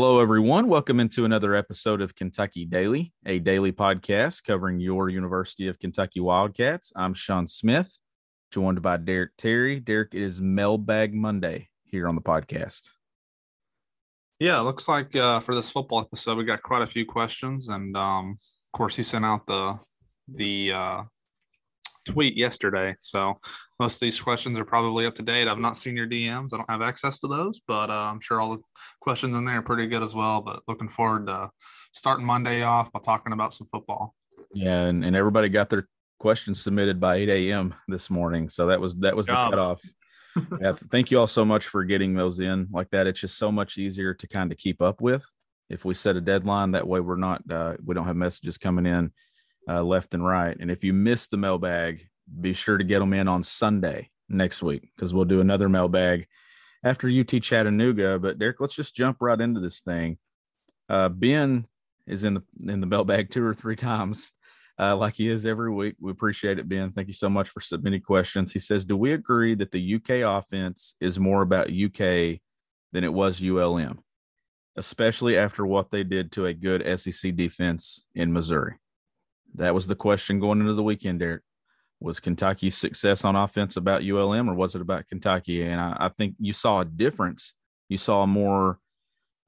Hello, everyone. Welcome into another episode of Kentucky Daily, a daily podcast covering your University of Kentucky Wildcats. I'm Sean Smith, joined by Derek Terry. Derek, it is Mailbag Monday here on the podcast. Yeah, looks like uh, for this football episode, we got quite a few questions, and um, of course, you sent out the the uh, tweet yesterday. So most of these questions are probably up to date. I've not seen your DMs. I don't have access to those, but uh, I'm sure all the questions in there are pretty good as well. But looking forward to starting Monday off by talking about some football. Yeah, and, and everybody got their questions submitted by 8 a.m. this morning. So that was that was the yeah. cutoff. yeah, thank you all so much for getting those in like that. It's just so much easier to kind of keep up with if we set a deadline. That way, we're not uh, we don't have messages coming in uh, left and right. And if you miss the mailbag, be sure to get them in on Sunday next week because we'll do another mailbag after UT Chattanooga. But Derek, let's just jump right into this thing. Uh, ben is in the in the mailbag two or three times, uh, like he is every week. We appreciate it, Ben. Thank you so much for submitting questions. He says, "Do we agree that the UK offense is more about UK than it was ULM, especially after what they did to a good SEC defense in Missouri?" That was the question going into the weekend, Derek. Was Kentucky's success on offense about ULM or was it about Kentucky? And I, I think you saw a difference. You saw a more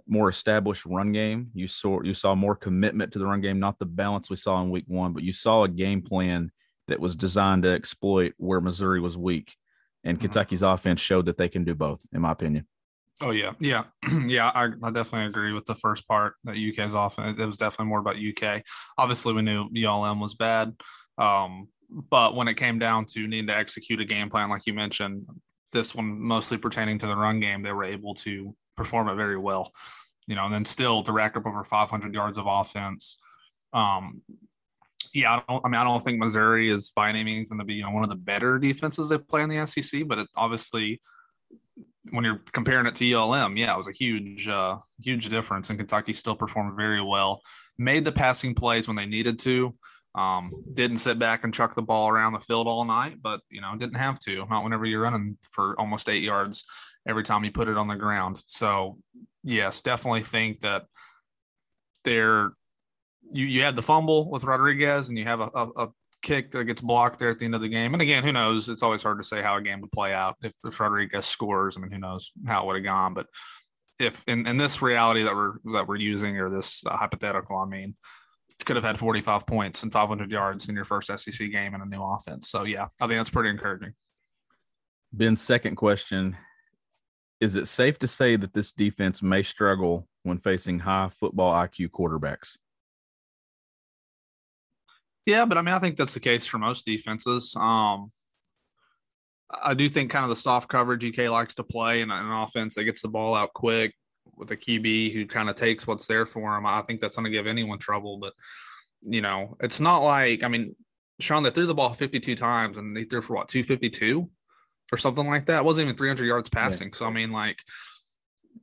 more established run game. You saw you saw more commitment to the run game, not the balance we saw in week one, but you saw a game plan that was designed to exploit where Missouri was weak. And mm-hmm. Kentucky's offense showed that they can do both, in my opinion. Oh yeah, yeah, yeah. I, I, definitely agree with the first part that UK's offense. It was definitely more about UK. Obviously, we knew ULM was bad, um, but when it came down to needing to execute a game plan, like you mentioned, this one mostly pertaining to the run game, they were able to perform it very well. You know, and then still to rack up over 500 yards of offense. Um, yeah, I don't. I mean, I don't think Missouri is by any means going to be you know one of the better defenses they play in the SEC, but it obviously when you're comparing it to ULM, yeah, it was a huge, uh, huge difference. And Kentucky still performed very well, made the passing plays when they needed to. Um, didn't sit back and chuck the ball around the field all night, but you know, didn't have to. Not whenever you're running for almost eight yards every time you put it on the ground. So, yes, definitely think that they're you you have the fumble with Rodriguez, and you have a, a kick that gets blocked there at the end of the game. And again, who knows? It's always hard to say how a game would play out. If, if Rodriguez scores, I mean, who knows how it would have gone. But if in, in this reality that we're that we're using or this uh, hypothetical, I mean, could have had 45 points and 500 yards in your first SEC game in a new offense. So yeah, I think that's pretty encouraging. Ben's second question: Is it safe to say that this defense may struggle when facing high football IQ quarterbacks? Yeah, but I mean, I think that's the case for most defenses. Um, I do think kind of the soft coverage EK likes to play in an offense that gets the ball out quick with a QB who kind of takes what's there for him. I think that's going to give anyone trouble. But you know, it's not like I mean, Sean, they threw the ball 52 times and they threw for what 252 or something like that. It wasn't even 300 yards passing. Yeah. So I mean, like,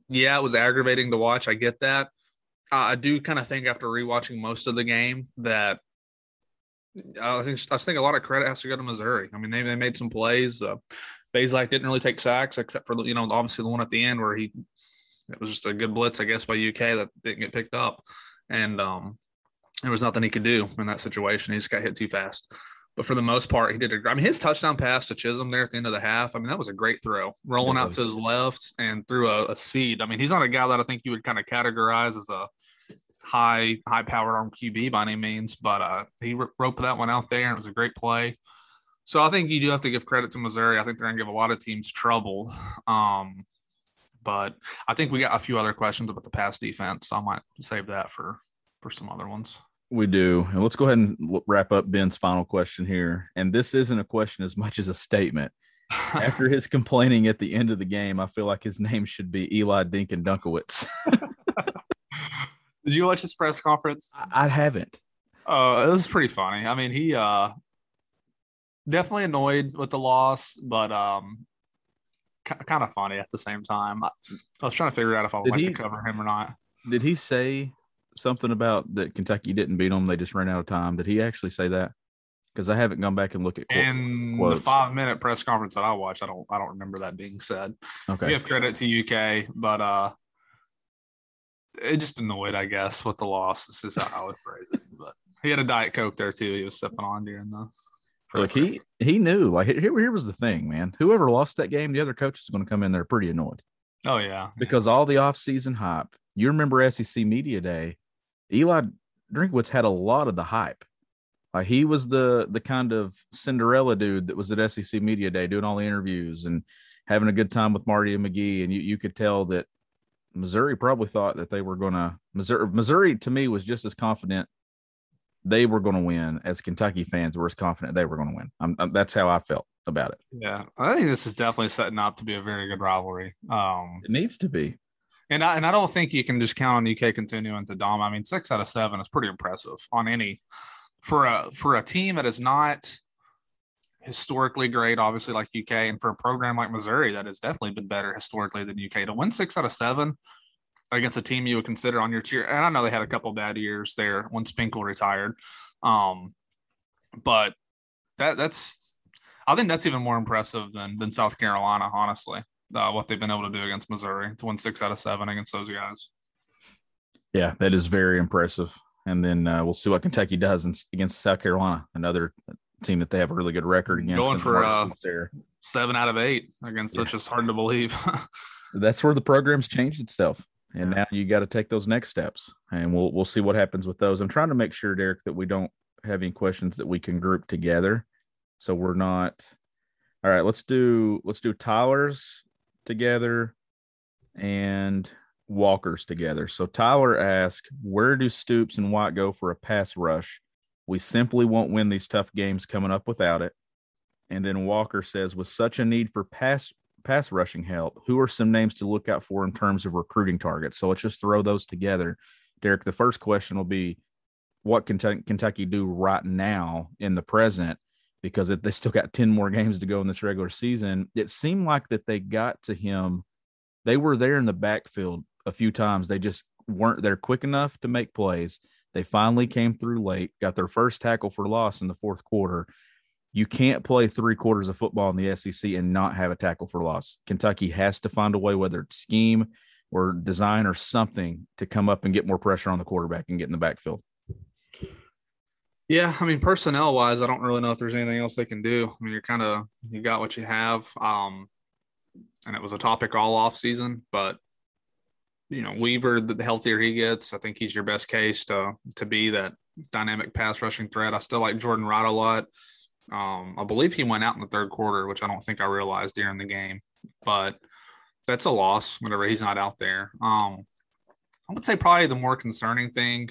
yeah, it was aggravating to watch. I get that. Uh, I do kind of think after rewatching most of the game that I think I think a lot of credit has to go to Missouri. I mean, they, they made some plays. Uh, Bazelak didn't really take sacks except for you know obviously the one at the end where he it was just a good blitz I guess by UK that didn't get picked up, and um, there was nothing he could do in that situation. He just got hit too fast. But for the most part, he did. A, I mean, his touchdown pass to Chism there at the end of the half. I mean, that was a great throw, rolling out to his left and through a, a seed. I mean, he's not a guy that I think you would kind of categorize as a high high powered arm QB by any means, but uh, he roped that one out there and it was a great play. So I think you do have to give credit to Missouri. I think they're going to give a lot of teams trouble. Um, but I think we got a few other questions about the pass defense. So I might save that for for some other ones. We do. And let's go ahead and wrap up Ben's final question here. And this isn't a question as much as a statement. After his complaining at the end of the game, I feel like his name should be Eli Dinkin Dunkowitz. Did you watch his press conference? I, I haven't. Uh, it was pretty funny. I mean, he uh definitely annoyed with the loss, but um kind of funny at the same time. I, I, was trying to figure out if I would did like he, to cover him or not. Did he say something about that Kentucky didn't beat them? They just ran out of time. Did he actually say that? Because I haven't gone back and looked at in quotes. the five minute press conference that I watched. I don't I don't remember that being said. Okay, give credit to UK, but uh, it just annoyed, I guess, with the loss. This is how I would phrase it. But he had a diet coke there too. He was sipping on during the. Look, he he knew. Like here, here was the thing, man. Whoever lost that game, the other coach is going to come in there pretty annoyed. Oh yeah, because all the offseason hype. You remember SEC Media Day? Eli Drinkwitz had a lot of the hype. Like he was the the kind of Cinderella dude that was at SEC Media Day doing all the interviews and having a good time with Marty and McGee. And you, you could tell that Missouri probably thought that they were going to Missouri. Missouri to me was just as confident they were going to win as Kentucky fans were as confident they were going to win. I'm, I'm, that's how I felt about it. Yeah, I think this is definitely setting up to be a very good rivalry. Um, it needs to be. And I, and I don't think you can just count on UK continuing to dom. I mean, six out of seven is pretty impressive on any for a for a team that is not historically great, obviously like UK, and for a program like Missouri that has definitely been better historically than UK to win six out of seven against a team you would consider on your tier. And I know they had a couple bad years there when Spinkle retired, um, but that that's I think that's even more impressive than than South Carolina, honestly uh, what they've been able to do against Missouri to win six out of seven against those guys. Yeah, that is very impressive. And then uh, we'll see what Kentucky does in, against South Carolina, another team that they have a really good record against. Going for uh, there. seven out of eight against yeah. such as hard to believe. That's where the program's changed itself. And now you got to take those next steps, and we'll we'll see what happens with those. I'm trying to make sure, Derek, that we don't have any questions that we can group together, so we're not. All right, let's do let's do Tyler's together and Walker's together. So Tyler asked, Where do Stoops and White go for a pass rush? We simply won't win these tough games coming up without it. And then Walker says, with such a need for pass pass rushing help, who are some names to look out for in terms of recruiting targets? So let's just throw those together. Derek, the first question will be what can Kentucky do right now in the present because if they still got 10 more games to go in this regular season, it seemed like that they got to him. They were there in the backfield a few times. They just weren't there quick enough to make plays. They finally came through late, got their first tackle for loss in the fourth quarter. You can't play three quarters of football in the SEC and not have a tackle for loss. Kentucky has to find a way, whether it's scheme or design or something, to come up and get more pressure on the quarterback and get in the backfield. Yeah, I mean, personnel wise, I don't really know if there's anything else they can do. I mean, you're kind of you got what you have, um, and it was a topic all off season. But you know, Weaver, the healthier he gets, I think he's your best case to to be that dynamic pass rushing threat. I still like Jordan Wright a lot. Um, I believe he went out in the third quarter, which I don't think I realized during the game, but that's a loss whenever he's not out there. Um, I would say probably the more concerning thing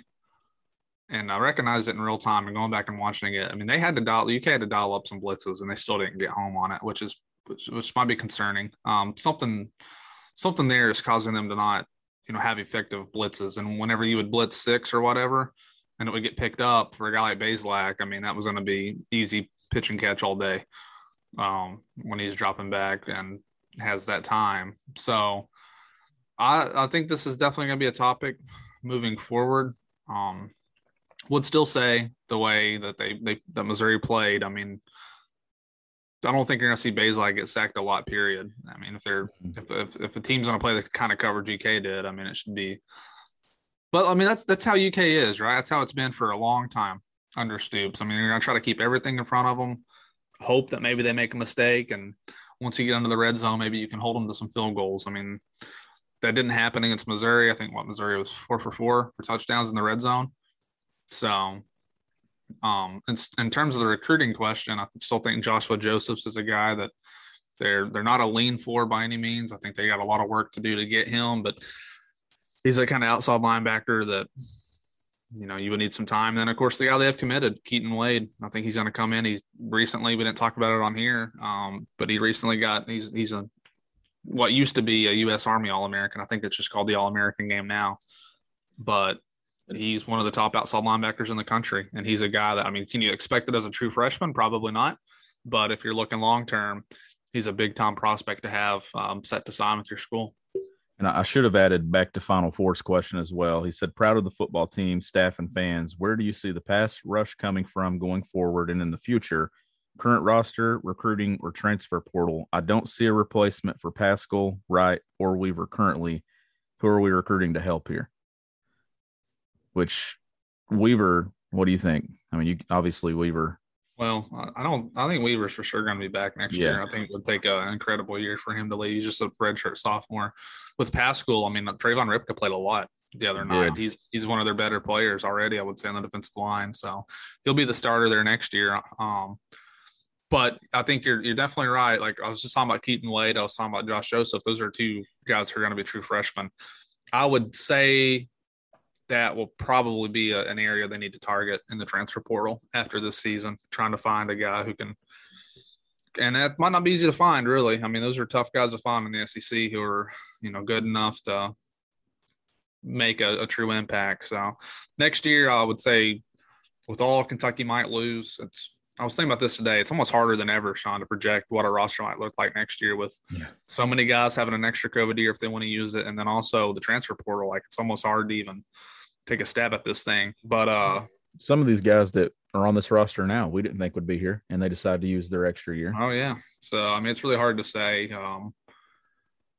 and I recognized it in real time and going back and watching it. I mean, they had to dial UK had to dial up some blitzes and they still didn't get home on it, which is which, which might be concerning. Um, something something there is causing them to not, you know, have effective blitzes. And whenever you would blitz six or whatever, and it would get picked up for a guy like Bazelak, I mean, that was going to be easy pitch and catch all day um, when he's dropping back and has that time. So I, I think this is definitely going to be a topic moving forward. Um, would still say the way that they they that Missouri played. I mean, I don't think you're gonna see Bazelak get sacked a lot. Period. I mean, if they're mm-hmm. if if, if the team's gonna play the kind of cover UK did, I mean, it should be. But I mean, that's that's how UK is, right? That's how it's been for a long time under Stoops. I mean, you're gonna try to keep everything in front of them, hope that maybe they make a mistake, and once you get into the red zone, maybe you can hold them to some field goals. I mean, that didn't happen against Missouri. I think what Missouri was four for four for touchdowns in the red zone. So, um, in, in terms of the recruiting question, I still think Joshua Josephs is a guy that they're they're not a lean for by any means. I think they got a lot of work to do to get him, but he's a kind of outside linebacker that you know you would need some time. And Then of course the guy they have committed, Keaten Wade. I think he's going to come in. He's recently we didn't talk about it on here, um, but he recently got he's he's a what used to be a U.S. Army All American. I think it's just called the All American game now, but He's one of the top outside linebackers in the country, and he's a guy that I mean, can you expect it as a true freshman? Probably not. But if you're looking long term, he's a big time prospect to have um, set to sign with your school. And I should have added back to Final Four's question as well. He said, "Proud of the football team, staff, and fans. Where do you see the pass rush coming from going forward and in the future? Current roster, recruiting, or transfer portal? I don't see a replacement for Paschal, Wright, or Weaver currently. Who are we recruiting to help here?" Which Weaver, what do you think? I mean, you obviously Weaver. Well, I don't. I think Weaver's for sure going to be back next yeah. year. I think it would take an incredible year for him to leave. He's just a redshirt sophomore. With Paschal, I mean, Tre'vonn Rybka played a lot the other night. Yeah. He's he's one of their better players already. I would say on the defensive line, so he'll be the starter there next year. Um, but I think you're you're definitely right. Like I was just talking about Keaten Wade, I was talking about Josh Joseph. Those are two guys who are going to be true freshmen. I would say that will probably be a, an area they need to target in the transfer portal after this season, trying to find a guy who can. And that might not be easy to find, really. I mean, those are tough guys to find in the SEC who are, you know, good enough to make a, a true impact. So next year, I would say, with all Kentucky might lose, it's I was thinking about this today. It's almost harder than ever, Sean, to project what a roster might look like next year with yeah. so many guys having an extra COVID year if they want to use it, and then also the transfer portal. Like it's almost hard to even take a stab at this thing. But uh some of these guys that are on this roster now, we didn't think would be here, and they decided to use their extra year. Oh yeah, so I mean, it's really hard to say. Um,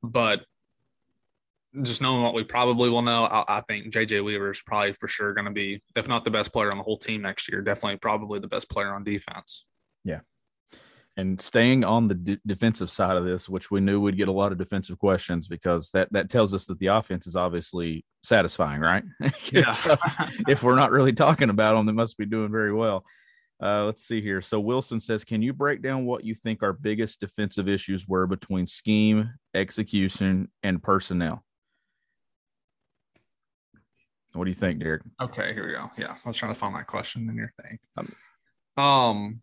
but just knowing what we probably will know, I, I think JJ Weaver is probably for sure going to be, if not the best player on the whole team next year, definitely probably the best player on defense. Yeah, and staying on the d- defensive side of this, which we knew we'd get a lot of defensive questions because that that tells us that the offense is obviously satisfying, right? Yeah. if we're not really talking about them, they must be doing very well. Uh, let's see here. So Wilson says, "Can you break down what you think our biggest defensive issues were between scheme, execution, and personnel?" What do you think, Derek? Okay, here we go. Yeah, I was trying to find that question in your thing. Um, um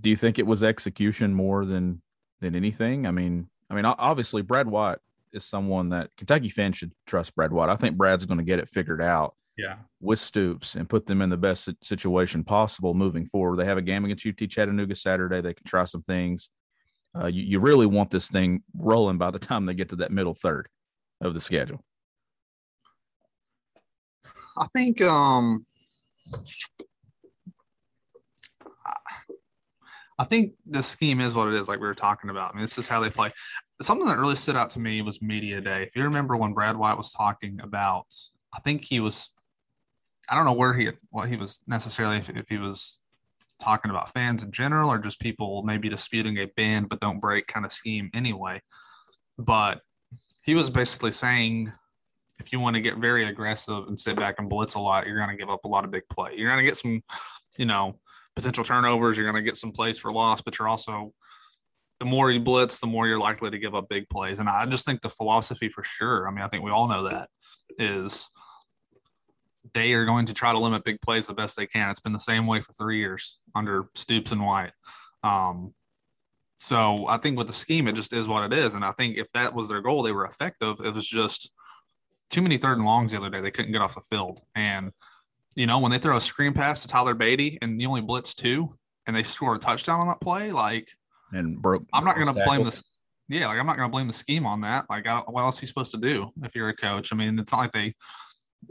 do you think it was execution more than than anything? I mean, I mean, obviously Brad White is someone that Kentucky fans should trust. Brad White. I think Brad's going to get it figured out. Yeah. With Stoops and put them in the best situation possible moving forward. They have a game against UT Chattanooga Saturday. They can try some things. Uh, you, you really want this thing rolling by the time they get to that middle third of the schedule. I think um I think the scheme is what it is, like we were talking about. I mean, this is how they play. Something that really stood out to me was media day. If you remember when Brad White was talking about, I think he was, I don't know where he, what he was necessarily, if, if he was talking about fans in general or just people maybe disputing a band but don't break kind of scheme anyway. But he was basically saying if you want to get very aggressive and sit back and blitz a lot, you're going to give up a lot of big play. You're going to get some, you know, potential turnovers. You're going to get some plays for loss, but you're also the more you blitz, the more you're likely to give up big plays. And I just think the philosophy for sure. I mean, I think we all know that is they are going to try to limit big plays the best they can. It's been the same way for three years under Stoops and White. Um, so I think with the scheme, it just is what it is. And I think if that was their goal, they were effective. It was just too many third and longs the other day. They couldn't get off the field. And you know, when they throw a screen pass to Tyler Badie and you only blitz two and they score a touchdown on that play, like, and broke. I'm not going to blame this. Yeah, like I'm not going to blame the scheme on that. Like, what else are you supposed to do if you're a coach? I mean, it's not like they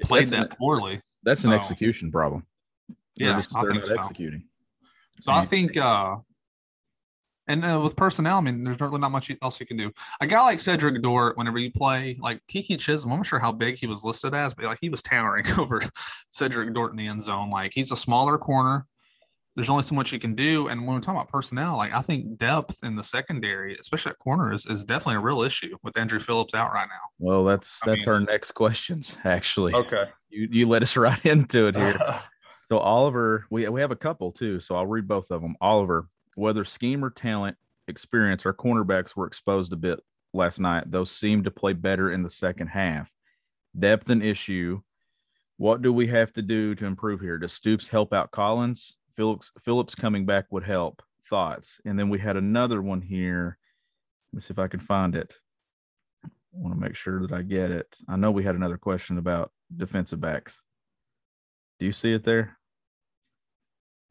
played that's that an, poorly. That's so, an execution problem. Yeah, they're, just, they're not so. executing. So I think uh and uh, with personnel, I mean, there's really not much else you can do. A guy like Cedrick Dort, whenever you play, like Keke Chism, I'm not sure how big he was listed as, but like he was towering over Cedrick Dort in the end zone. Like he's a smaller corner. There's only so much you can do. And when we're talking about personnel, like I think depth in the secondary, especially at corner, is, is definitely a real issue with Andru Phillips out right now. Well, that's that's I mean, our next questions, actually. Okay. You you let us right into it here. so Oliver, we we have a couple too. So I'll read both of them. Oliver, whether scheme or talent experience, our cornerbacks were exposed a bit last night. Those seemed to play better in the second half. Depth and issue. What do we have to do to improve here? Does Stoops help out Collins? Phillips Phillips coming back would help. Thoughts. And then we had another one here. Let me see if I can find it. I want to make sure that I get it. I know we had another question about defensive backs. Do you see it there?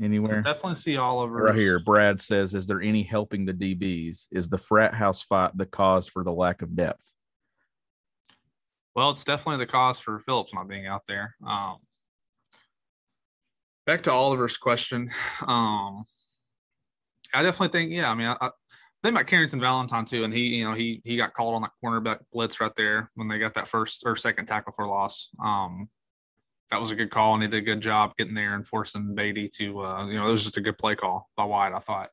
Anywhere? I definitely see Oliver right here. Brad says, "Is there any helping the DBs? Is the frat house fight the cause for the lack of depth?" Well, it's definitely the cause for Phillips not being out there. Um, back to Oliver's question, um, I definitely think, yeah. I mean, I, I think about Carrington Valentine too, and he, you know, he he got called on that cornerback blitz right there when they got that first or second tackle for loss. Um, that was a good call, and he did a good job getting there and forcing Badie to, uh, you know, it was just a good play call by White. I thought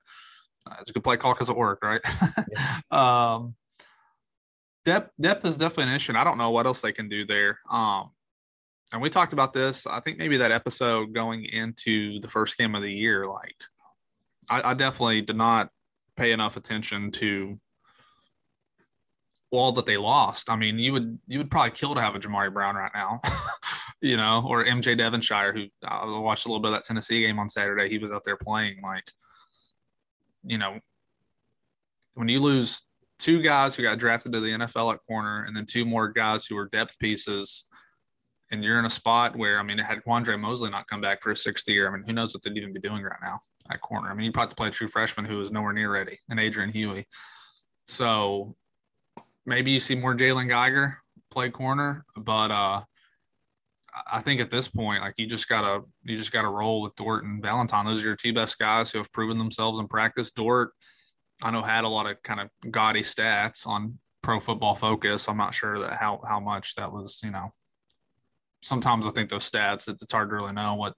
uh, it's a good play call because it worked, right? Yeah. um, depth depth is definitely an issue. And I don't know what else they can do there. Um, and we talked about this. I think maybe that episode going into the first game of the year, like I, I definitely did not pay enough attention to all that they lost. I mean, you would you would probably kill to have a Jamari Brown right now, you know, or MJ Devonshire, who I watched a little bit of that Tennessee game on Saturday. He was out there playing like, you know, when you lose two guys who got drafted to the NFL at corner, and then two more guys who are depth pieces, and you're in a spot where I mean, it had Quandre Mosley not come back for a sixth year, I mean, who knows what they'd even be doing right now at corner? I mean, you probably play a true freshman who is nowhere near ready, and Adrian Huey. So maybe you see more Jalen Geiger play corner, but uh, I think at this point, like you just gotta you just gotta roll with Dort and Valentine. Those are your two best guys who have proven themselves in practice. Dort, I know had a lot of kind of gaudy stats on Pro Football Focus. I'm not sure that how how much that was. You know, sometimes I think those stats it's hard to really know what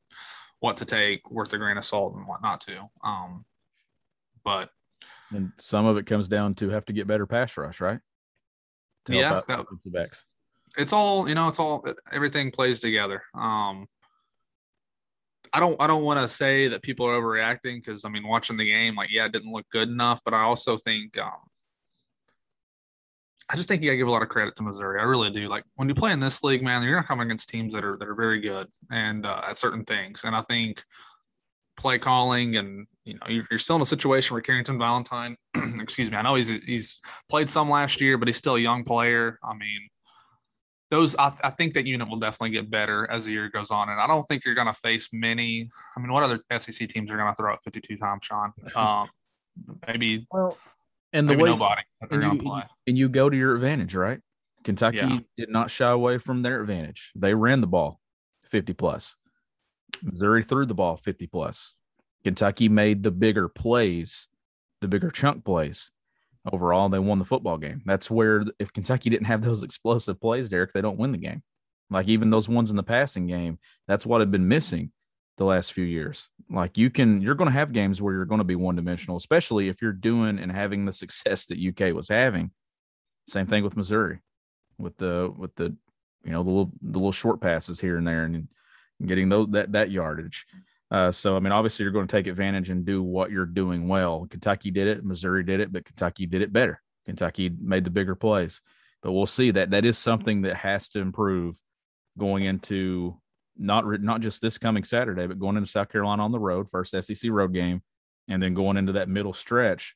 what to take worth a grain of salt and what not to. Um, but and some of it comes down to have to get better pass rush, right? yeah, that, backs. It's all you know. It's all everything plays together. Um, I don't I don't want to say that people are overreacting because I mean watching the game like yeah it didn't look good enough but I also think um, I just think you gotta give a lot of credit to Missouri I really do like when you play in this league man you're not coming against teams that are that are very good and uh, at certain things and I think play calling and you know you're, you're still in a situation where Carrington Valentine excuse me I know he's he's played some last year but he's still a young player I mean those I, I, think that unit will definitely get better as the year goes on and I don't think you're going to face many I mean what other SEC teams are going to throw out 52 times Sean um, maybe well and the way nobody that they're going to play and you go to your advantage right Kentucky yeah. did not shy away from their advantage they ran the ball 50 plus Missouri threw the ball 50 plus. Kentucky made the bigger plays, the bigger chunk plays. Overall, they won the football game. That's where if Kentucky didn't have those explosive plays, Derek, they don't win the game. Like even those ones in the passing game, that's what had been missing the last few years. Like you can, you're going to have games where you're going to be one dimensional, especially if you're doing and having the success that UK was having. Same thing with Missouri, with the with the you know the little the little short passes here and there, and getting those that that yardage. Uh, so I mean, obviously, you're going to take advantage and do what you're doing well. Kentucky did it, Missouri did it, but Kentucky did it better. Kentucky made the bigger plays, but we'll see that that is something that has to improve going into not not just this coming Saturday, but going into South Carolina on the road, first SEC road game, and then going into that middle stretch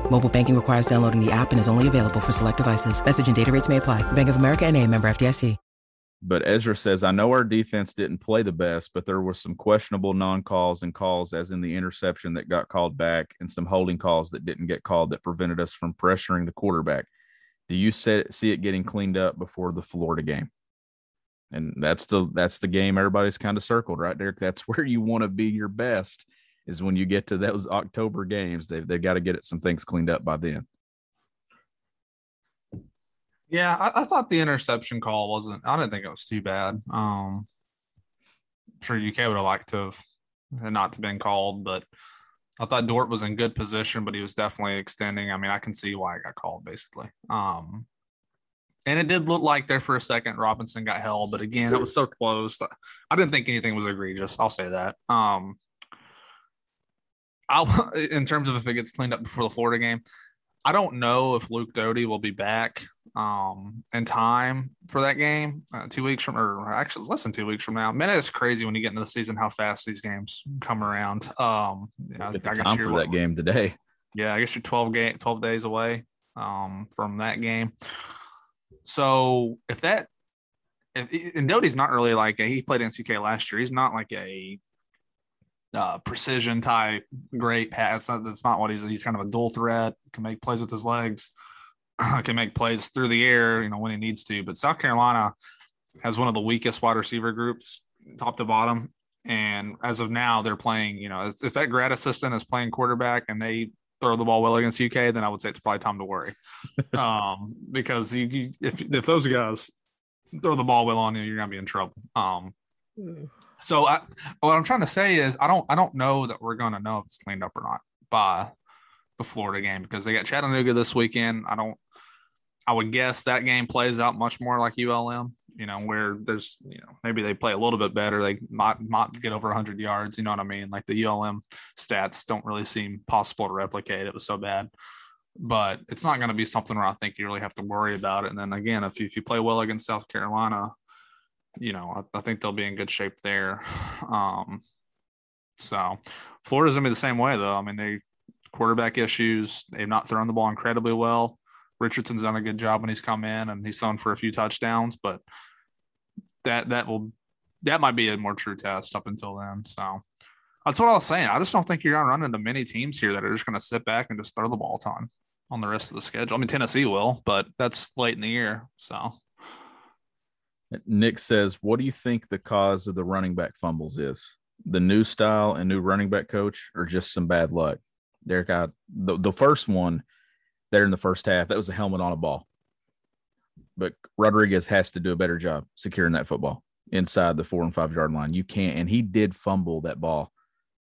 Mobile banking requires downloading the app and is only available for select devices. Message and data rates may apply. Bank of America and a member FDIC. But Ezra says, I know our defense didn't play the best, but there were some questionable non-calls and calls, as in the interception that got called back and some holding calls that didn't get called that prevented us from pressuring the quarterback. Do you see it getting cleaned up before the Florida game? And that's the that's the game everybody's kind of circled, right, Derek? That's where you want to be your best is when you get to those October games. They've they've got to get some things cleaned up by then. Yeah, I, I, thought the interception call wasn't. I didn't think it was too bad. Um, I'm sure UK would have liked to have not to been called, but I thought Dort was in good position, but he was definitely extending. I mean, I can see why it got called basically. Um, and it did look like there for a second Robinson got held, but again, it was so close. I didn't think anything was egregious. I'll say that. Um, I'll, in terms of if it gets cleaned up before the Florida game, I don't know if Luke Doty will be back um, in time for that game uh, two weeks from, or actually less than two weeks from now. Man, it's crazy when you get into the season how fast these games come around. Um, yeah, I guess time for that game today. Yeah, I guess you're 12 game, 12 days away um, from that game. So if that, if, and Doty's not really like a, he played in UK last year. He's not like a uh, precision type, great pass. That's not, that's not what he's. He's kind of a dual threat. Can make plays with his legs. can make plays through the air. You know when he needs to. But South Carolina has one of the weakest wide receiver groups, top to bottom. And as of now, they're playing. You know, if that grad assistant is playing quarterback and they throw the ball well against UK, then I would say it's probably time to worry. um, because you, you, if if those guys throw the ball well on you, you're gonna be in trouble. Um. So I, what I'm trying to say is I don't I don't know that we're gonna know if it's cleaned up or not by the Florida game because they got Chattanooga this weekend. I don't. I would guess that game plays out much more like ULM. You know, where there's you know maybe they play a little bit better. They might might get over 100 yards. You know what I mean? Like the ULM stats don't really seem possible to replicate. It was so bad but it's not going to be something where I think you really have to worry about it. And then again, if you, if you play well against South Carolina, you know, I, I, think they'll be in good shape there. Um, so Florida's gonna be the same way though. I mean, they quarterback issues. They've not thrown the ball incredibly well. Richardson's done a good job when he's come in and he's thrown for a few touchdowns, but that that will that might be a more true test up until then. So that's what I was saying. I just don't think you're gonna run into many teams here that are just gonna sit back and just throw the ball a ton on the rest of the schedule. I mean, Tennessee will, but that's late in the year. So Nick says, What do you think the cause of the running back fumbles is? The new style and new running back coach, or just some bad luck? Derek, I, the, the first one there in the first half, that was a helmet on a ball. But Rodriguez has to do a better job securing that football inside the four and five yard line. You can't, and he did fumble that ball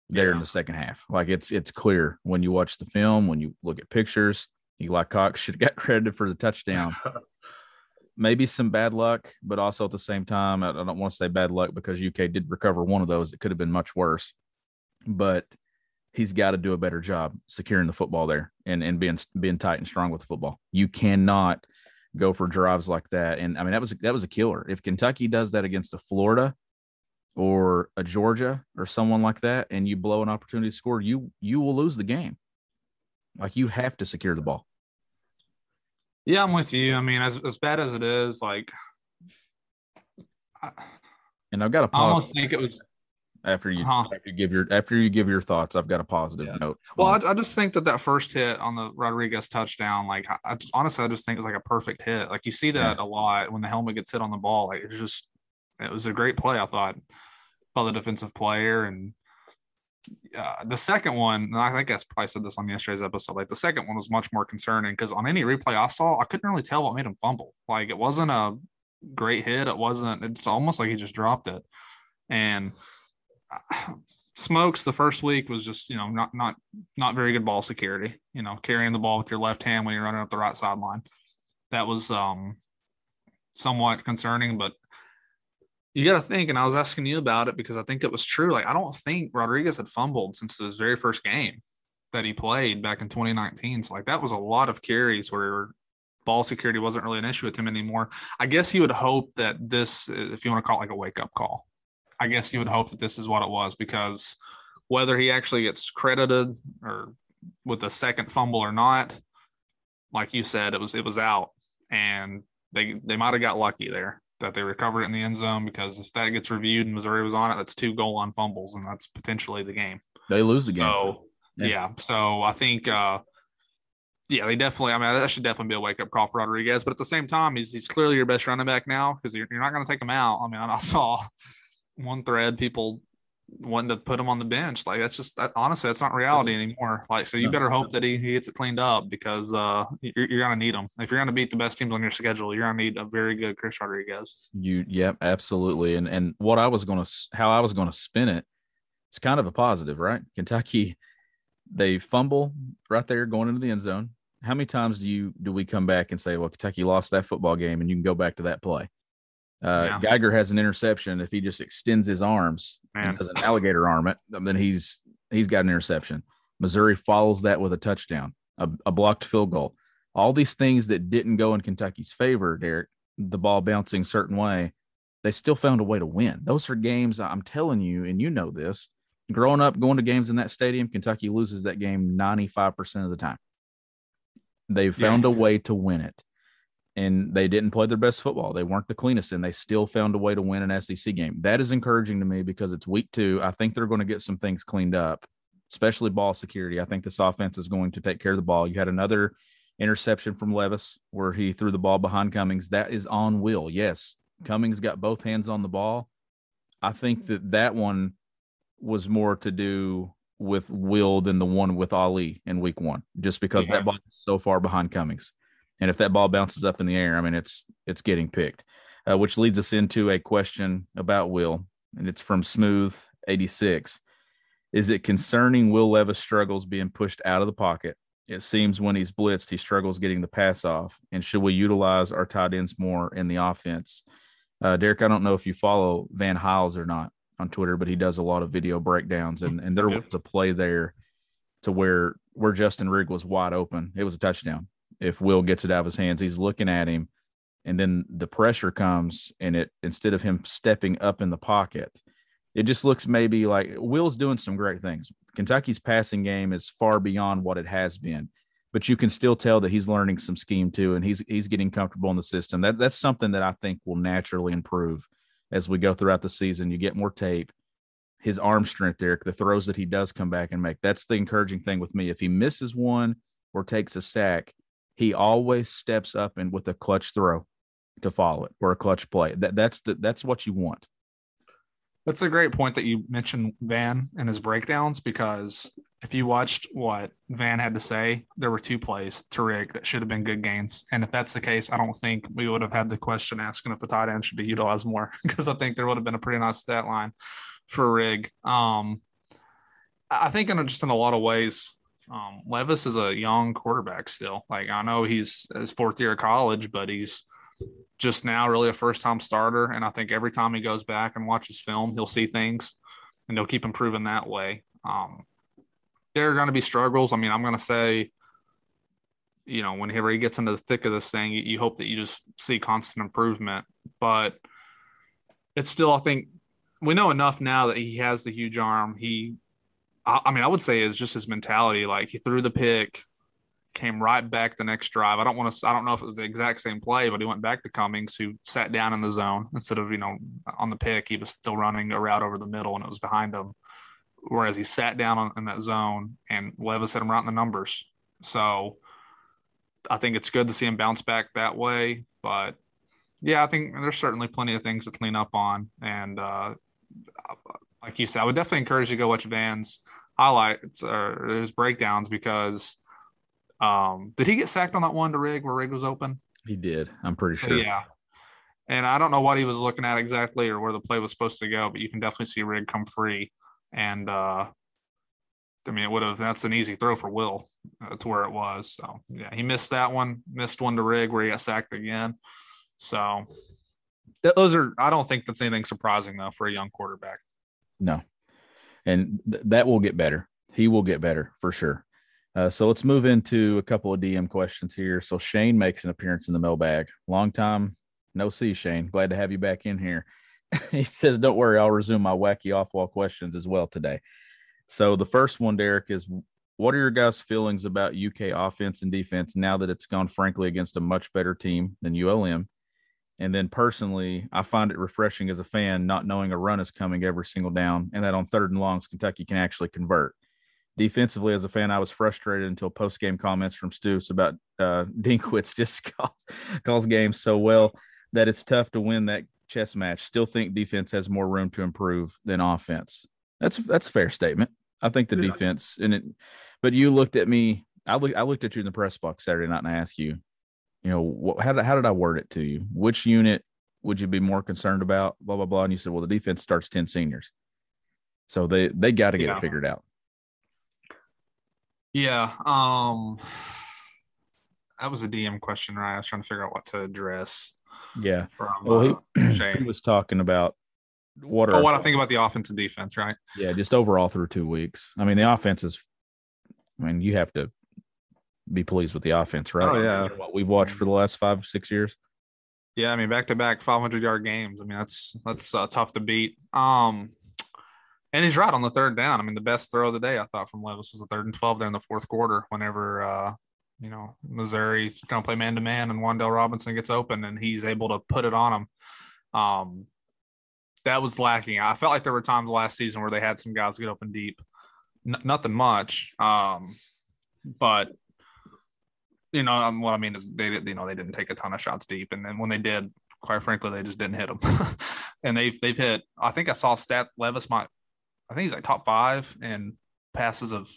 there yeah. in the second half. Like it's it's clear when you watch the film, when you look at pictures. Eli Cox should have got credited for the touchdown. maybe some bad luck, but also at the same time, I don't want to say bad luck because UK did recover one of those. It could have been much worse, but he's got to do a better job securing the football there and, and being being tight and strong with the football. You cannot go for drives like that. And I mean that was that was a killer. If Kentucky does that against a Florida or a Georgia or someone like that, and you blow an opportunity to score, you you will lose the game. Like you have to secure the ball. Yeah, I'm with you. I mean, as as bad as it is, like, I, and I've got a. I almost think it was after you uh-huh. after you give your after you give your thoughts. I've got a positive yeah. note. Well, I, I, just think that that first hit on the Rodriguez touchdown, like, I just honestly, I just think it was like a perfect hit. Like you see that yeah. a lot when the helmet gets hit on the ball. Like it's just, it was a great play. I thought by the defensive player and uh, the second one, and I think I probably said this on yesterday's episode. Like the second one was much more concerning because on any replay I saw, I couldn't really tell what made him fumble. Like it wasn't a great hit. It wasn't. It's almost like he just dropped it. And uh, Smokes the first week was just you know not not not very good ball security. You know carrying the ball with your left hand when you're running up the right sideline. That was um somewhat concerning, but you got to think, and I was asking you about it because I think it was true. Like, I don't think Rodriguez had fumbled since his very first game that he played back in 2019. So, like, that was a lot of carries where ball security wasn't really an issue with him anymore. I guess you would hope that this, uh, if you want to call it like a wake up call, I guess you would hope that this is what it was because whether he actually gets credited or with the second fumble or not, like you said, it was it was out, and they they might have got lucky there that they recovered it in the end zone because if that gets reviewed and Missouri was on it, that's two goal line fumbles and that's potentially the game. They lose the game. So yeah, yeah. so I think uh yeah, they definitely. I mean, that should definitely be a wake up call for Rodriguez. But at the same time, he's he's clearly your best running back now because you're, you're not going to take him out. I mean, I saw one thread people wanting to put him on the bench. Like that's just that, honestly, that's not reality anymore. Like so, you better hope that he, he gets it cleaned up because uh, you're, you're gonna need him if you're gonna beat the best teams on your schedule. You're gonna need a very good Chris Rodriguez. You, yep, absolutely. And and what I was gonna how I was gonna spin it, it's kind of a positive, right? Kentucky, they fumble right there going into the end zone. How many times do you do we come back and say, well, Kentucky lost that football game, and you can go back to that play? Uh, yeah. Geiger has an interception. If he just extends his arms Man. does an alligator arm it, then he's he's got an interception. Missouri follows that with a touchdown, a, a blocked field goal. All these things that didn't go in Kentucky's favor, Derek, the ball bouncing certain way, they still found a way to win. Those are games I'm telling you, and you know this. Growing up, going to games in that stadium, Kentucky loses that game 95% of the time. They found yeah. a way to win it. And they didn't play their best football. They weren't the cleanest, and they still found a way to win an SEC game. That is encouraging to me because it's week two. I think they're going to get some things cleaned up, especially ball security. I think this offense is going to take care of the ball. You had another interception from Levis where he threw the ball behind Cummings. That is on Will. Yes, Cummings got both hands on the ball. I think that that one was more to do with Will than the one with Ali in week one, just because yeah. that ball is so far behind Cummings. And if that ball bounces up in the air, I mean, it's it's getting picked, uh, which leads us into a question about Will, and it's from Smooth eighty six. Is it concerning Will Levis struggles being pushed out of the pocket? It seems when he's blitzed, he struggles getting the pass off. And should we utilize our tight ends more in the offense? Uh, Derek, I don't know if you follow Van Hiles or not on Twitter, but he does a lot of video breakdowns, and and there was a play there to where where Justin Rigg was wide open. It was a touchdown. If Will gets it out of his hands, he's looking at him, and then the pressure comes, and it instead of him stepping up in the pocket, it just looks maybe like Will's doing some great things. Kentucky's passing game is far beyond what it has been but you can still tell that he's learning some scheme too, and he's he's getting comfortable in the system. That that's something that I think will naturally improve as we go throughout the season. You get more tape. His arm strength, Derek, the throws that he does come back and make. That's the encouraging thing with me. If he misses one or takes a sack, he always steps up and with a clutch throw to follow it or a clutch play. That that's the that's what you want. That's a great point that you mentioned Van and his breakdowns because if you watched what Van had to say, there were two plays to Rigg that should have been good gains. And if that's the case, I don't think we would have had the question asking if the tight end should be utilized more because I think there would have been a pretty nice stat line for Rigg. Um, I think in just in a lot of ways, um, Levis is a young quarterback still. Like I know he's his fourth year of college, but he's just now really a first time starter. And I think every time he goes back and watches film, he'll see things and he'll keep improving that way. Um, there are going to be struggles. I mean, I'm going to say, you know, whenever he gets into the thick of this thing, you, you hope that you just see constant improvement. But it's still, I think, we know enough now that he has the huge arm. He, I, mean, I would say is just his mentality. Like he threw the pick, came right back the next drive. I don't want to, I don't know if it was the exact same play, but he went back to Cummings, who sat down in the zone instead of, you know, on the pick. He was still running a route over the middle and it was behind him. Whereas he sat down on, in that zone and Levis had him right in the numbers. So I think it's good to see him bounce back that way. But yeah, I think there's certainly plenty of things to clean up on. And uh, like you said, I would definitely encourage you to go watch Van's highlights or his breakdowns because um, did he get sacked on that one to Rigg where Rigg was open? He did. I'm pretty sure. Yeah. And I don't know what he was looking at exactly or where the play was supposed to go, but you can definitely see Rigg come free. And uh, I mean, it would have, that's an easy throw for Will uh, to where it was. So yeah, he missed that one, missed one to Rigg where he got sacked again. So those are, I don't think that's anything surprising though for a young quarterback. No. And th- that will get better. He will get better for sure. Uh, so let's move into a couple of DM questions here. So Shane makes an appearance in the mailbag. Long time no see, Shane. Glad to have you back in here. he says, "Don't worry, I'll resume my wacky off-wall questions as well today." So the first one, Derek, is what are your guys' feelings about UK offense and defense now that it's gone frankly against a much better team than ULM? And then personally, I find it refreshing as a fan not knowing a run is coming every single down and that on third and longs, Kentucky can actually convert defensively as a fan, I was frustrated until post game comments from Stoops about uh, Dinkwitz just calls, calls games so well that it's tough to win that chess match. Still think defense has more room to improve than offense. That's that's a fair statement. I think the yeah. defense and it, but you looked at me. I look, I looked at you in the press box Saturday night and I asked you, you know, what, how did how did I word it to you? Which unit would you be more concerned about? Blah blah blah. And you said, well, the defense starts ten seniors, so they they got to get yeah. it figured out. Yeah. Um that was a DM question, right? I was trying to figure out what to address. Yeah. From, well, he, uh, he was talking about what are, oh, what I think about the offense and defense, right? Yeah, just overall through two weeks. I mean, the offense is I mean, you have to be pleased with the offense, right? Oh, yeah. What we've watched for the last five, six years. Yeah, I mean, back to back 500 yard games. I mean, that's that's uh, tough to beat. Um, and he's right on the third down. I mean, the best throw of the day I thought from Levis was the third and 12 there in the fourth quarter. Whenever uh, you know Missouri's going to play man to man and Wan'Dale Robinson gets open and he's able to put it on him. Um, that was lacking. I felt like there were times last season where they had some guys get open deep. N- nothing much, um, but you know um, what I mean is they you know they didn't take a ton of shots deep, and then when they did, quite frankly, they just didn't hit them. and they've they've hit. I think I saw stat Levis might. I think he's like top five in passes of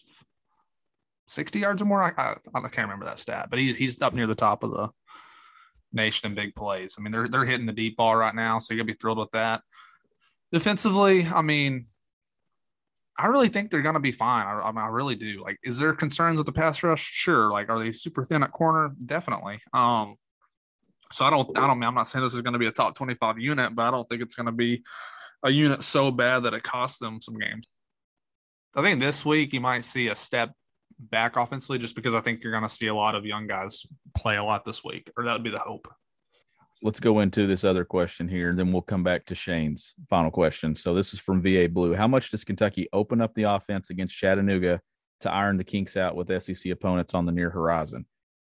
60 yards or more. I, I, I can't remember that stat, but he's he's up near the top of the nation in big plays. I mean, they're they're hitting the deep ball right now, so you gotta be thrilled with that. Defensively, I mean, I really think they're gonna be fine. I, I, mean, I really do. Like, is there concerns with the pass rush? Sure. Like, are they super thin at corner? Definitely. Um, so I don't, I don't mean, I'm not saying this is going to be a top 25 unit, but I don't think it's going to be a unit so bad that it costs them some games. I think this week you might see a step back offensively just because I think you're going to see a lot of young guys play a lot this week, or that would be the hope. Let's go into this other question here, and then we'll come back to Shane's final question. So, this is from VA Blue. How much does Kentucky open up the offense against Chattanooga to iron the kinks out with SEC opponents on the near horizon?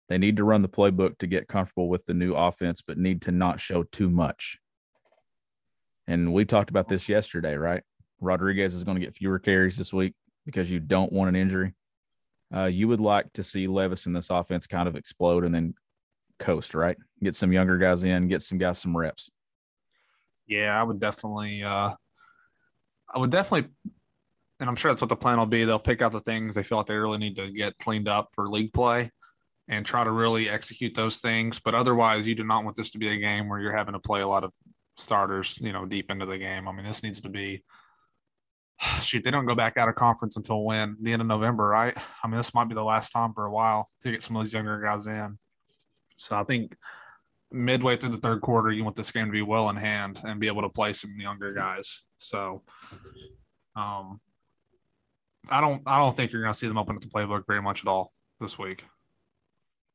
They need to run the playbook to get comfortable with the new offense, but need to not show too much. And we talked about this yesterday, right? Rodriguez is going to get fewer carries this week because you don't want an injury. Uh, you would like to see Levis in this offense kind of explode and then coast, right? Get some younger guys in, get some guys some reps. Yeah, I would definitely. Uh, I would definitely, and I'm sure that's what the plan will be. They'll pick out the things they feel like they really need to get cleaned up for league play, and try to really execute those things. But otherwise, you do not want this to be a game where you're having to play a lot of starters, you know, deep into the game. I mean, this needs to be shoot, they don't go back out of conference until when? The end of November, right? I mean, this might be the last time for a while to get some of these younger guys in. So I think midway through the third quarter, you want this game to be well in hand and be able to play some younger guys. So um I don't I don't think you're gonna see them open up the playbook very much at all this week.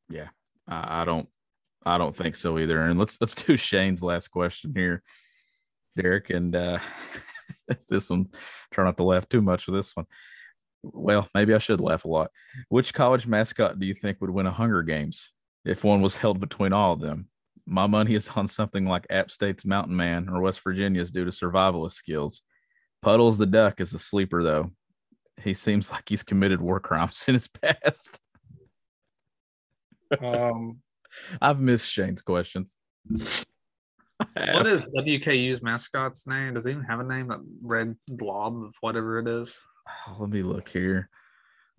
Yeah. I, I don't I don't think so either. And let's let's do Shane's last question here, Derek. And uh this one try not to laugh too much with this one. Well, maybe I should laugh a lot. Which college mascot do you think would win a Hunger Games if one was held between all of them? My money is on something like App State's Mountain Man or West Virginia's due to survivalist skills. Puddles the Duck is a sleeper, though. He seems like he's committed war crimes in his past. Um, I've missed Shane's questions. what is WKU's mascot's name? Does he even have a name? That red blob of whatever it is. Let me look here.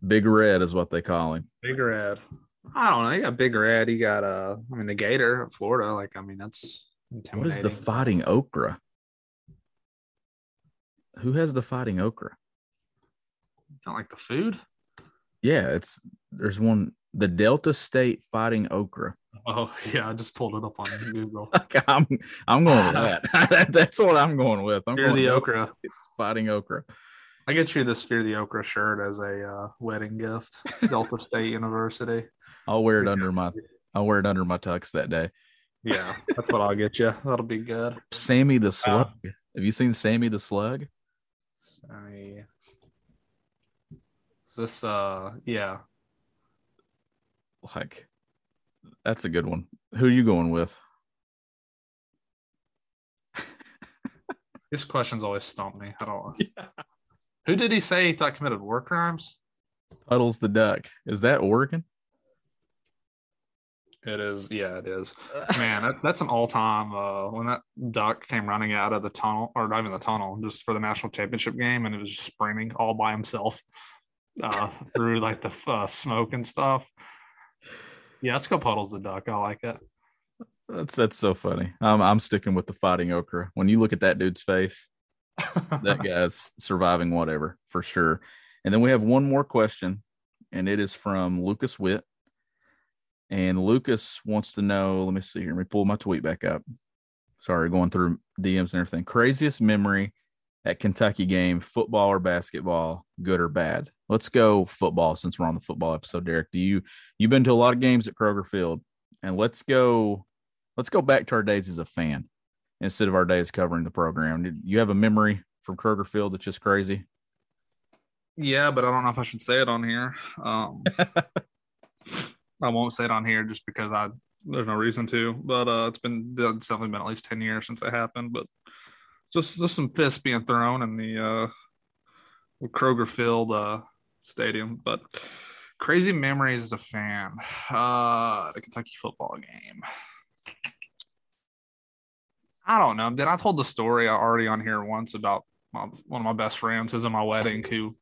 Big Red is what they call him. Big Red. I don't know. You got Big Red. You got uh, I mean the Gator of Florida. Like I mean that's What is the Fighting Okra? Who has the Fighting Okra? It's not like the food. Yeah, it's there's one the Delta State Fighting Okra. Oh yeah, I just pulled it up on Google. I'm I'm going with that. That's what I'm going with. I'm Fear going the okra. It's fighting okra. I get you this Fear the Okra shirt as a uh, wedding gift. Delta State University. I'll wear it under my I'll wear it under my tux that day. Yeah, that's what I'll get you. That'll be good. Sammy the Slug. Uh, Have you seen Sammy the Slug? Sammy. Is this uh yeah. Like that's a good one. Who are you going with? this question's always stumped me. I don't. Yeah. Who did he say he thought committed war crimes? Puddles the duck. Is that Oregon? It is. Yeah, it is. Man, that, that's an all-time. Uh, when that duck came running out of the tunnel, or not even the tunnel, just for the national championship game, and it was just sprinting all by himself uh, through like the uh, smoke and stuff. Yeah, let's go Puddles the duck. I like it. That's that's so funny. I'm I'm sticking with the fighting okra. When you look at that dude's face, that guy's surviving whatever for sure. And then we have one more question, and it is from Lucas Witt. And Lucas wants to know. Let me see here. Let me pull my tweet back up. Sorry, going through DMs and everything. Craziest memory at Kentucky game, football or basketball, good or bad? let's go football since we're on the football episode. Derek, do you you've been to a lot of games at Kroger Field, and let's go let's go back to our days as a fan instead of our days covering the program. You have a memory from Kroger Field that's just crazy? Yeah, but I don't know if I should say it on here. Um, I won't say it on here just because I there's no reason to. But uh, it's been it's definitely been at least ten years since it happened. But just just some fists being thrown in the uh, Kroger Field uh, stadium. But crazy memories as a fan. Uh, the Kentucky football game. I don't know. Did I told the story already on here once about my, one of my best friends who was at my wedding who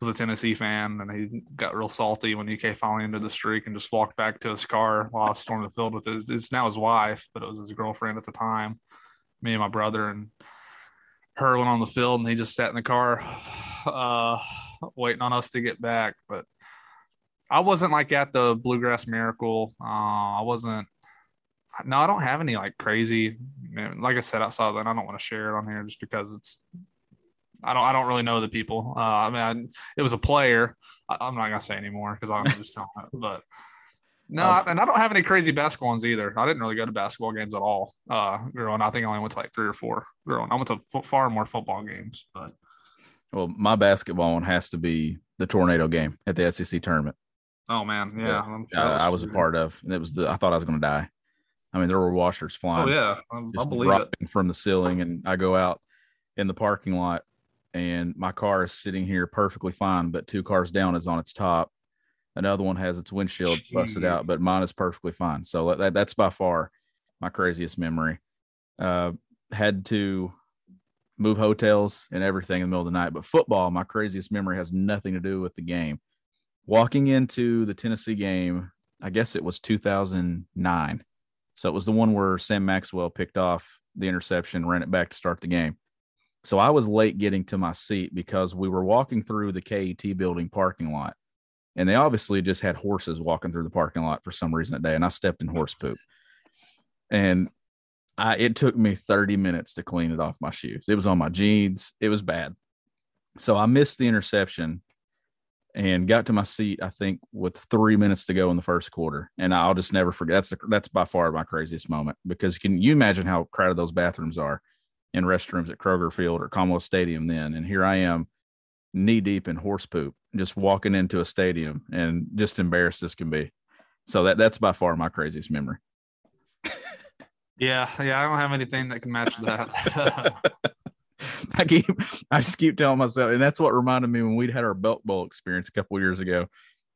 was a Tennessee fan and he got real salty when UK finally ended the streak and just walked back to his car while I the field with his it's now his wife, but it was his girlfriend at the time. Me and my brother and her went on the field and he just sat in the car uh, waiting on us to get back. But I wasn't like at the Bluegrass Miracle. Uh, I wasn't no, I don't have any like crazy. Like I said, I saw that. I don't want to share it on here just because it's. I don't. I don't really know the people. Uh, I mean, I, it was a player. I, am not gonna say anymore because I'm just telling it. But no, I, and I don't have any crazy basketball ones either. I didn't really go to basketball games at all. Uh, growing, I think I only went to like three or four. Growing, I went to f- far more football games. But well, my basketball one has to be the tornado game at the SEC tournament. Oh man, yeah, yeah. Sure I, I was a part of. and It was the. I thought I was going to die. I mean, there were washers flying. Oh yeah, I, I believe it. From the ceiling, and I go out in the parking lot, and my car is sitting here perfectly fine, but two cars down is on its top. Another one has its windshield Jeez. busted out, but mine is perfectly fine. So that, that's by far my craziest memory. Uh, had to move hotels and everything in the middle of the night. But football, my craziest memory has nothing to do with the game. Walking into the Tennessee game, I guess it was 2009. So it was the one where Sam Maxwell picked off the interception, ran it back to start the game. So I was late getting to my seat because we were walking through the KET building parking lot. And they obviously just had horses walking through the parking lot for some reason that day. And I stepped in horse poop. And I it took me 30 minutes to clean it off my shoes. It was on my jeans. It was bad. So I missed the interception and got to my seat, I think, with three minutes to go in the first quarter. And I'll just never forget. That's the, that's by far my craziest moment because can you imagine how crowded those bathrooms are in restrooms at Kroger Field or Commonwealth Stadium then? And here I am, knee deep in horse poop, just walking into a stadium and just embarrassed as can be. So that that's by far my craziest memory. yeah, yeah, I don't have anything that can match that. I keep, I just keep telling myself, and that's what reminded me when we'd had our Belk Bowl experience a couple years ago,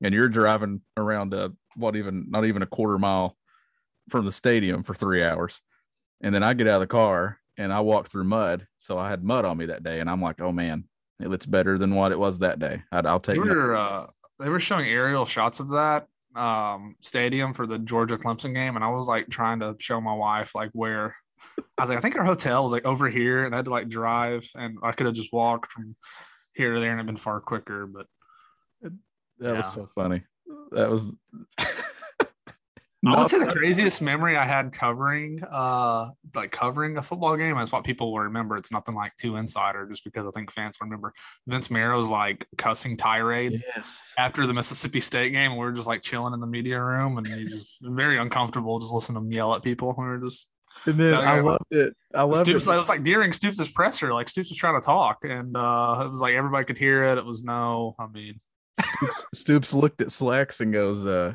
and you're driving around a what even not even a quarter mile from the stadium for three hours, and then I get out of the car and I walk through mud, so I had mud on me that day, and I'm like, oh man, it looks better than what it was that day. i will take. They were, uh, they were showing aerial shots of that um, stadium for the Georgia Clemson game, and I was like trying to show my wife like where I was like, I think our hotel was like over here, and I had to like drive, and I could have just walked from here to there, and it been far quicker. But that yeah. was so funny. That was. I would say the craziest memory I had covering, uh, like covering a football game. That's what people will remember. It's nothing like too insider, just because I think fans remember Vince Marrow's like cussing tirade yes. after the Mississippi State game. We were just like chilling in the media room, and he's just very uncomfortable just listening to him yell at people. We were just and then I loved it. I loved Stoops, it. It was like during Stoops' presser, like Stoops was trying to talk, and uh, it was like everybody could hear it. It was no, I mean, Stoops, Stoops looked at Slacks and goes, uh,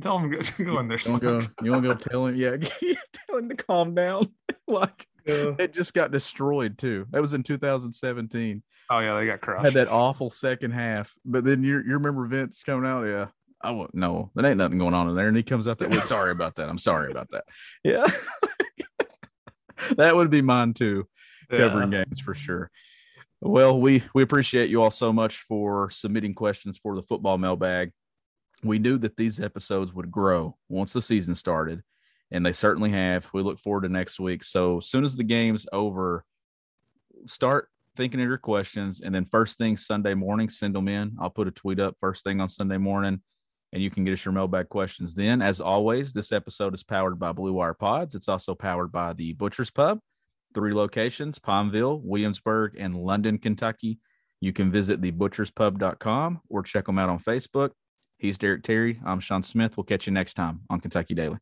"Tell him go, go in there." You go, you want to go tell him? Yeah, tell him to calm down. like uh, it just got destroyed too. That was in 2017. Oh yeah, they got crushed. Had that awful second half, but then you you remember Vince coming out, yeah. I won't no, there ain't nothing going on in there. And he comes out that way. Sorry about that. I'm sorry about that. Yeah. that would be mine too. Yeah. Covering games for sure. Well, we we appreciate you all so much for submitting questions for the football mailbag. We knew that these episodes would grow once the season started, and they certainly have. We look forward to next week. So as soon as the game's over, start thinking of your questions, and then first thing Sunday morning, send them in. I'll put a tweet up first thing on Sunday morning and you can get us your mailbag questions then. As always, this episode is powered by Blue Wire Pods. It's also powered by the Butcher's Pub, three locations Paintsville, Williamsburg, and London, Kentucky. You can visit thebutcherspub.com or check them out on Facebook. He's Derek Terry. I'm Sean Smith. We'll catch you next time on Kentucky Daily.